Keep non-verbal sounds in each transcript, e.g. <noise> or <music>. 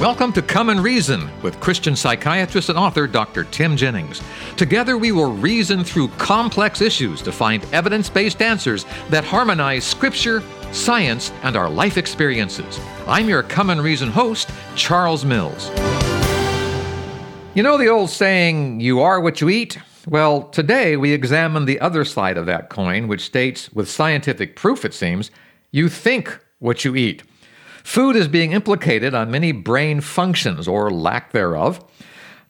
Welcome to Come and Reason with Christian psychiatrist and author Dr. Tim Jennings. Together, we will reason through complex issues to find evidence based answers that harmonize scripture, science, and our life experiences. I'm your Come and Reason host, Charles Mills. You know the old saying, you are what you eat? Well, today we examine the other side of that coin, which states, with scientific proof it seems, you think what you eat. Food is being implicated on many brain functions or lack thereof.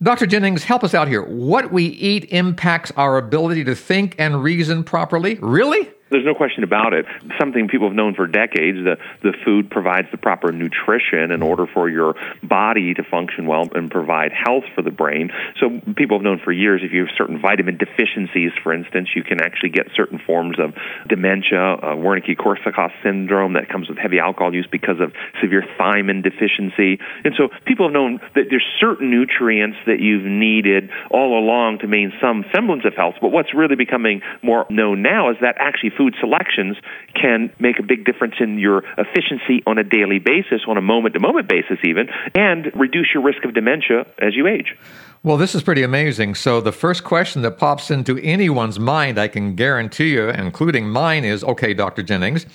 Dr. Jennings, help us out here. What we eat impacts our ability to think and reason properly? Really? There's no question about it. Something people have known for decades the, the food provides the proper nutrition in order for your body to function well and provide health for the brain. So people have known for years if you have certain vitamin deficiencies, for instance, you can actually get certain forms of dementia, uh, Wernicke-Korsakoff syndrome that comes with heavy alcohol use because of severe thiamine deficiency. And so people have known that there's certain nutrients that you've needed all along to maintain some semblance of health. But what's really becoming more known now is that actually food selections can make a big difference in your efficiency on a daily basis, on a moment to moment basis, even, and reduce your risk of dementia as you age. Well, this is pretty amazing. So, the first question that pops into anyone's mind, I can guarantee you, including mine, is okay, Dr. Jennings,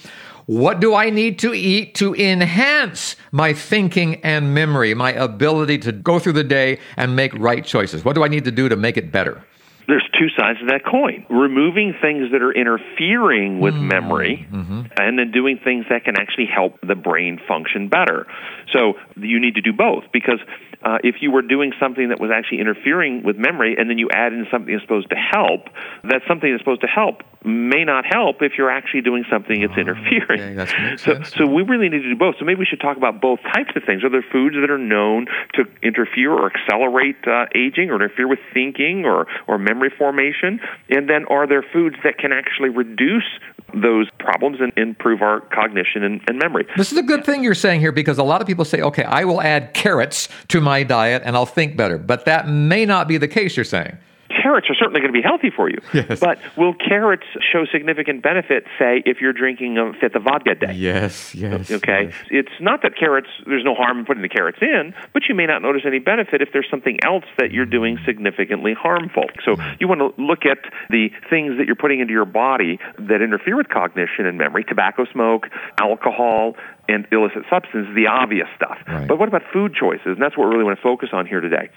what do I need to eat to enhance my thinking and memory, my ability to go through the day and make right choices? What do I need to do to make it better? There's two sides of that coin. Removing things that are interfering with mm-hmm. memory mm-hmm. and then doing things that can actually help the brain function better. So you need to do both because uh, if you were doing something that was actually interfering with memory and then you add in something that's supposed to help, that something that's supposed to help may not help if you're actually doing something that's oh, interfering. Okay, that's <laughs> so, so we really need to do both. So maybe we should talk about both types of things. Are there foods that are known to interfere or accelerate uh, aging or interfere with thinking or, or memory formation? And then are there foods that can actually reduce those problems and improve our cognition and, and memory? This is a good thing you're saying here because a lot of people say, okay, I will add carrots to my diet and I'll think better. But that may not be the case, you're saying carrots are certainly going to be healthy for you. Yes. But will carrots show significant benefit, say, if you're drinking a fifth of vodka a day? Yes, yes. Okay. Yes. It's not that carrots, there's no harm in putting the carrots in, but you may not notice any benefit if there's something else that you're doing significantly harmful. So you want to look at the things that you're putting into your body that interfere with cognition and memory tobacco smoke, alcohol, and illicit substances, the obvious stuff. Right. But what about food choices? And that's what we really want to focus on here today.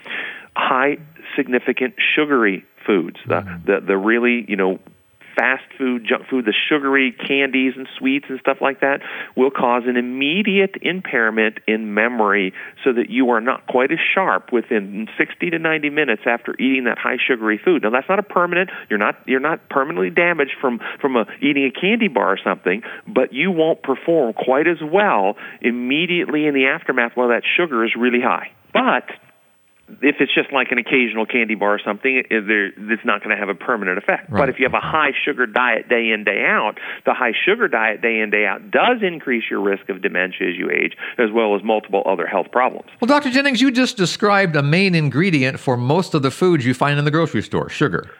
High significant sugary foods, the, mm-hmm. the, the really, you know, fast food, junk food, the sugary candies and sweets and stuff like that will cause an immediate impairment in memory so that you are not quite as sharp within 60 to 90 minutes after eating that high sugary food. Now that's not a permanent, you're not you're not permanently damaged from from a, eating a candy bar or something, but you won't perform quite as well immediately in the aftermath while that sugar is really high. But if it's just like an occasional candy bar or something, it's not going to have a permanent effect. Right. But if you have a high sugar diet day in, day out, the high sugar diet day in, day out does increase your risk of dementia as you age, as well as multiple other health problems. Well, Dr. Jennings, you just described a main ingredient for most of the foods you find in the grocery store sugar.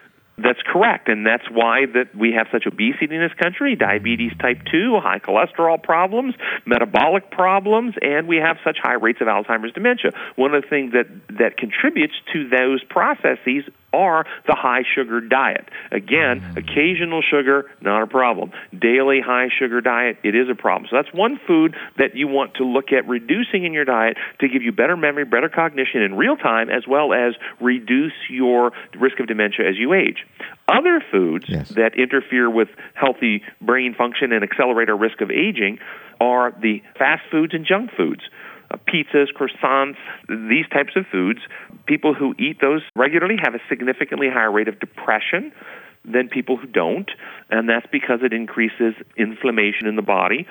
That's correct, and that's why that we have such obesity in this country, diabetes type 2, high cholesterol problems, metabolic problems, and we have such high rates of Alzheimer's dementia. One of the things that that contributes to those processes are the high sugar diet. Again, mm-hmm. occasional sugar, not a problem. Daily high sugar diet, it is a problem. So that's one food that you want to look at reducing in your diet to give you better memory, better cognition in real time, as well as reduce your risk of dementia as you age. Other foods yes. that interfere with healthy brain function and accelerate our risk of aging are the fast foods and junk foods Uh, pizzas, croissants, these types of foods, people who eat those regularly have a significantly higher rate of depression than people who don't, and that's because it increases inflammation in the body.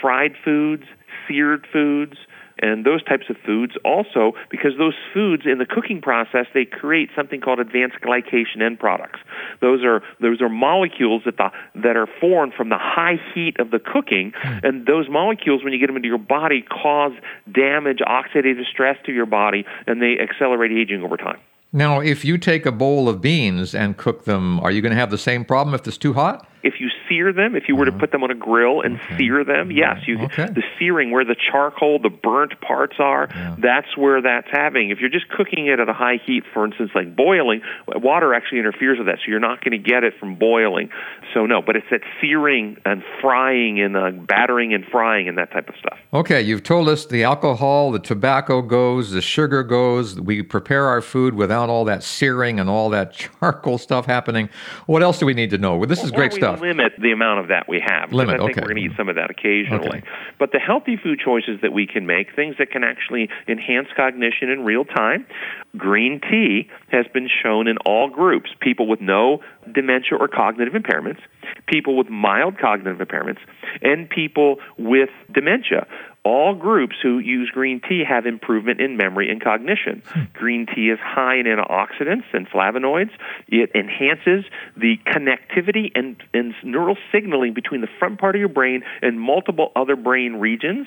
Fried foods, seared foods, and those types of foods also because those foods in the cooking process they create something called advanced glycation end products. Those are those are molecules that the that are formed from the high heat of the cooking mm. and those molecules when you get them into your body cause damage oxidative stress to your body and they accelerate aging over time. Now if you take a bowl of beans and cook them are you going to have the same problem if it's too hot? If you sear them, if you were to put them on a grill and okay. sear them, yes, you okay. the searing where the charcoal, the burnt parts are, yeah. that's where that's having. If you're just cooking it at a high heat, for instance, like boiling, water actually interferes with that, so you're not going to get it from boiling. So no, but it's that searing and frying and uh, battering and frying and that type of stuff. Okay, you've told us the alcohol, the tobacco goes, the sugar goes. We prepare our food without all that searing and all that <laughs> charcoal stuff happening. What else do we need to know? Well, this is great stuff. Limit the amount of that we have. Limit. I think okay. we're going to eat some of that occasionally. Okay. But the healthy food choices that we can make, things that can actually enhance cognition in real time. Green tea has been shown in all groups: people with no dementia or cognitive impairments, people with mild cognitive impairments, and people with dementia all groups who use green tea have improvement in memory and cognition. Hmm. Green tea is high in antioxidants and flavonoids. It enhances the connectivity and, and neural signaling between the front part of your brain and multiple other brain regions.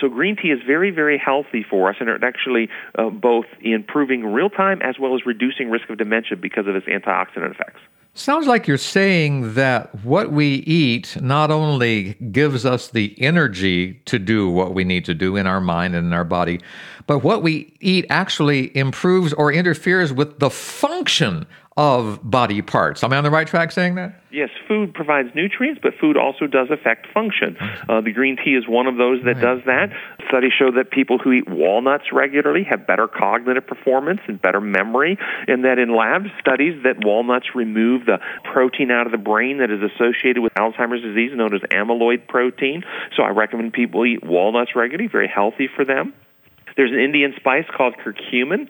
So green tea is very, very healthy for us, and it actually uh, both improving real time as well as reducing risk of dementia because of its antioxidant effects. Sounds like you're saying that what we eat not only gives us the energy to do what we need to do in our mind and in our body, but what we eat actually improves or interferes with the function of body parts. Am I on the right track saying that? Yes, food provides nutrients, but food also does affect function. Uh, the green tea is one of those that right. does that. Studies show that people who eat walnuts regularly have better cognitive performance and better memory, and that in lab studies that walnuts remove the protein out of the brain that is associated with Alzheimer's disease known as amyloid protein. So I recommend people eat walnuts regularly, very healthy for them. There's an Indian spice called curcumin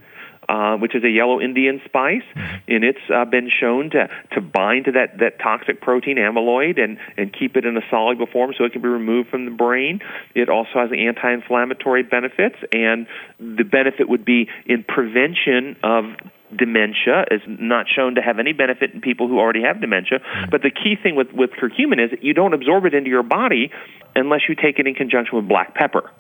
uh, which is a yellow Indian spice, mm-hmm. and it's uh, been shown to, to bind to that, that toxic protein amyloid and, and keep it in a soluble form so it can be removed from the brain. It also has anti-inflammatory benefits, and the benefit would be in prevention of dementia is not shown to have any benefit in people who already have dementia. Mm-hmm. But the key thing with, with curcumin is that you don't absorb it into your body unless you take it in conjunction with black pepper.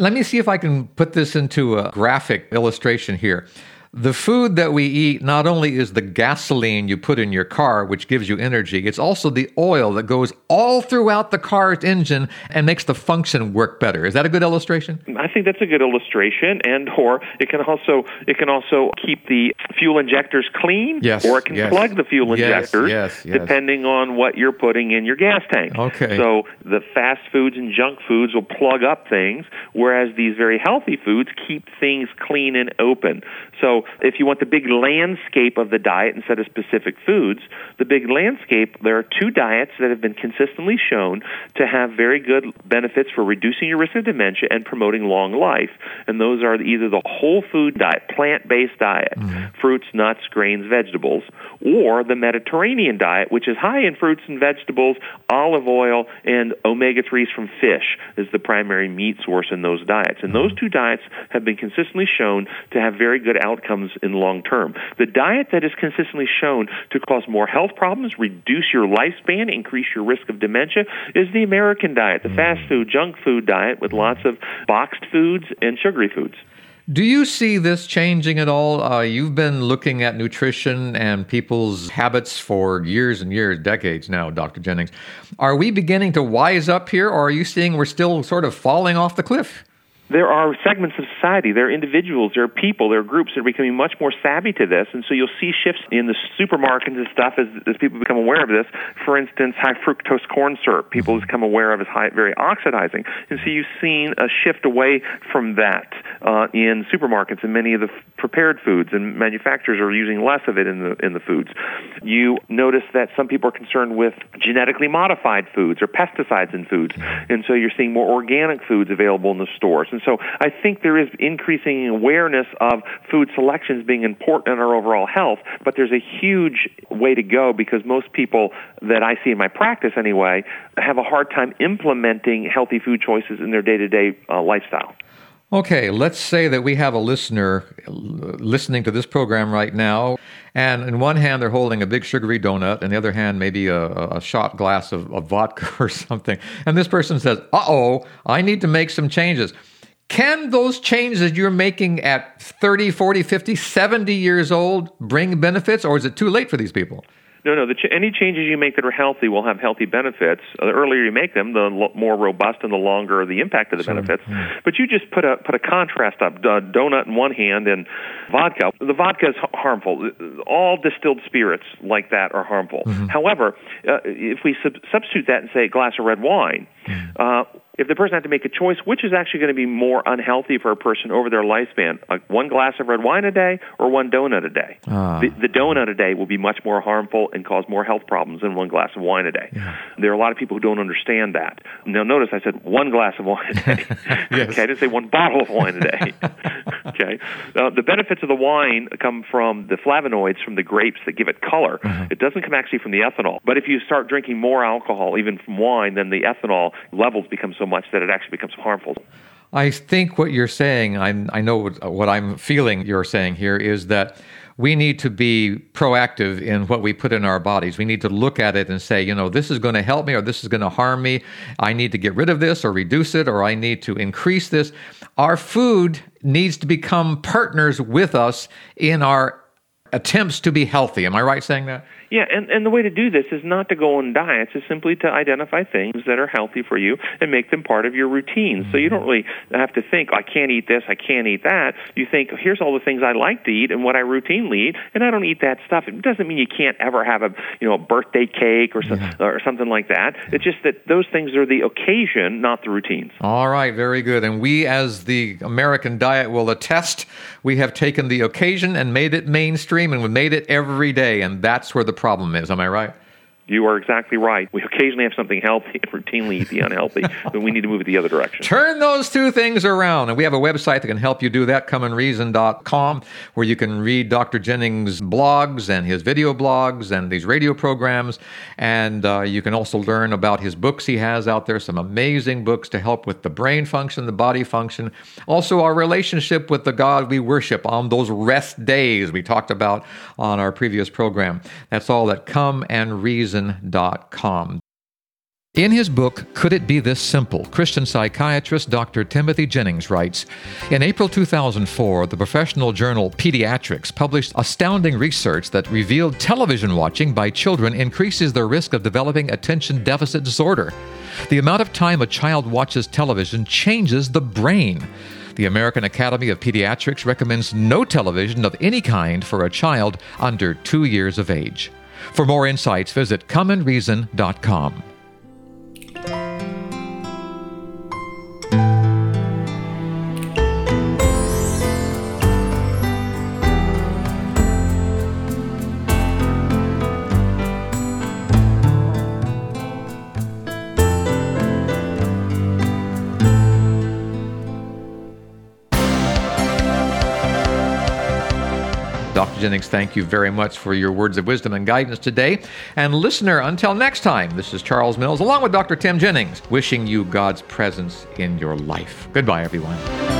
Let me see if I can put this into a graphic illustration here. The food that we eat not only is the gasoline you put in your car, which gives you energy, it's also the oil that goes all throughout the car's engine and makes the function work better. Is that a good illustration? I think that's a good illustration, and or it can also it can also keep the fuel injectors clean, yes, or it can yes. plug the fuel injectors, yes, yes. depending on what you're putting in your gas tank. Okay. So the fast foods and junk foods will plug up things, whereas these very healthy foods keep things clean and open. So if you want the big landscape of the diet instead of specific foods, the big landscape, there are two diets that have been consistently shown to have very good benefits for reducing your risk of dementia and promoting long life. And those are either the whole food diet, plant based diet, mm-hmm. fruits, nuts, grains, vegetables, or the Mediterranean diet, which is high in fruits and vegetables, olive oil, and omega 3s from fish is the primary meat source in those diets. And those two diets have been consistently shown to have very good outcomes outcomes in the long term. The diet that is consistently shown to cause more health problems, reduce your lifespan, increase your risk of dementia is the American diet, the mm. fast food, junk food diet with lots of boxed foods and sugary foods. Do you see this changing at all? Uh, you've been looking at nutrition and people's habits for years and years, decades now, Dr. Jennings. Are we beginning to wise up here, or are you seeing we're still sort of falling off the cliff? There are segments of society, there are individuals, there are people, there are groups that are becoming much more savvy to this, and so you'll see shifts in the supermarkets and stuff as, as people become aware of this. For instance, high fructose corn syrup, people become aware of as high, very oxidizing, and so you've seen a shift away from that uh, in supermarkets and many of the f- prepared foods, and manufacturers are using less of it in the in the foods. You notice that some people are concerned with genetically modified foods or pesticides in foods, and so you're seeing more organic foods available in the stores. And so I think there is increasing awareness of food selections being important in our overall health, but there's a huge way to go because most people that I see in my practice anyway have a hard time implementing healthy food choices in their day-to-day uh, lifestyle. Okay, let's say that we have a listener listening to this program right now, and in one hand they're holding a big sugary donut, and the other hand maybe a, a shot glass of, of vodka <laughs> or something. And this person says, "Uh oh, I need to make some changes." Can those changes you're making at 30, 40, 50, 70 years old bring benefits, or is it too late for these people? No, no. Ch- any changes you make that are healthy will have healthy benefits. Uh, the earlier you make them, the lo- more robust and the longer the impact of the benefits. But you just put a put a contrast up: uh, donut in one hand and vodka. The vodka is h- harmful. All distilled spirits like that are harmful. Mm-hmm. However, uh, if we sub- substitute that and say a glass of red wine. Uh, if the person had to make a choice, which is actually going to be more unhealthy for a person over their lifespan, like one glass of red wine a day or one donut a day? Ah. The, the donut a day will be much more harmful and cause more health problems than one glass of wine a day. There are a lot of people who don't understand that. Now, notice I said one glass of wine a day. <laughs> Yes. Okay, I didn't say one bottle of wine a day. <laughs> <laughs> okay, uh, the benefits of the wine come from the flavonoids from the grapes that give it color. It doesn't come actually from the ethanol. But if you start drinking more alcohol, even from wine, then the ethanol levels become so much that it actually becomes harmful. I think what you're saying, I, I know what, what I'm feeling you're saying here is that we need to be proactive in what we put in our bodies. We need to look at it and say, you know, this is going to help me or this is going to harm me. I need to get rid of this or reduce it or I need to increase this. Our food needs to become partners with us in our attempts to be healthy. Am I right saying that? Yeah, and, and the way to do this is not to go on diets, is simply to identify things that are healthy for you and make them part of your routine. So you mm-hmm. don't really have to think, I can't eat this, I can't eat that. You think, here's all the things I like to eat and what I routinely eat, and I don't eat that stuff. It doesn't mean you can't ever have a you know a birthday cake or, some, or something like that. It's just that those things are the occasion, not the routines. All right, very good. And we, as the American diet will attest, we have taken the occasion and made it mainstream and we made it every day. And that's where the problem is. Am I right? You are exactly right. We occasionally have something healthy and <laughs> routinely eat the unhealthy, but we need to move it the other direction. Turn those two things around. And we have a website that can help you do that, comeandreason.com, where you can read Dr. Jennings' blogs and his video blogs and these radio programs. And uh, you can also learn about his books he has out there, some amazing books to help with the brain function, the body function, also our relationship with the God we worship on those rest days we talked about on our previous program. That's all at In his book, Could It Be This Simple? Christian psychiatrist Dr. Timothy Jennings writes In April 2004, the professional journal Pediatrics published astounding research that revealed television watching by children increases their risk of developing attention deficit disorder. The amount of time a child watches television changes the brain. The American Academy of Pediatrics recommends no television of any kind for a child under two years of age. For more insights, visit comeandreason.com. Jennings, thank you very much for your words of wisdom and guidance today. And listener, until next time, this is Charles Mills, along with Dr. Tim Jennings, wishing you God's presence in your life. Goodbye, everyone.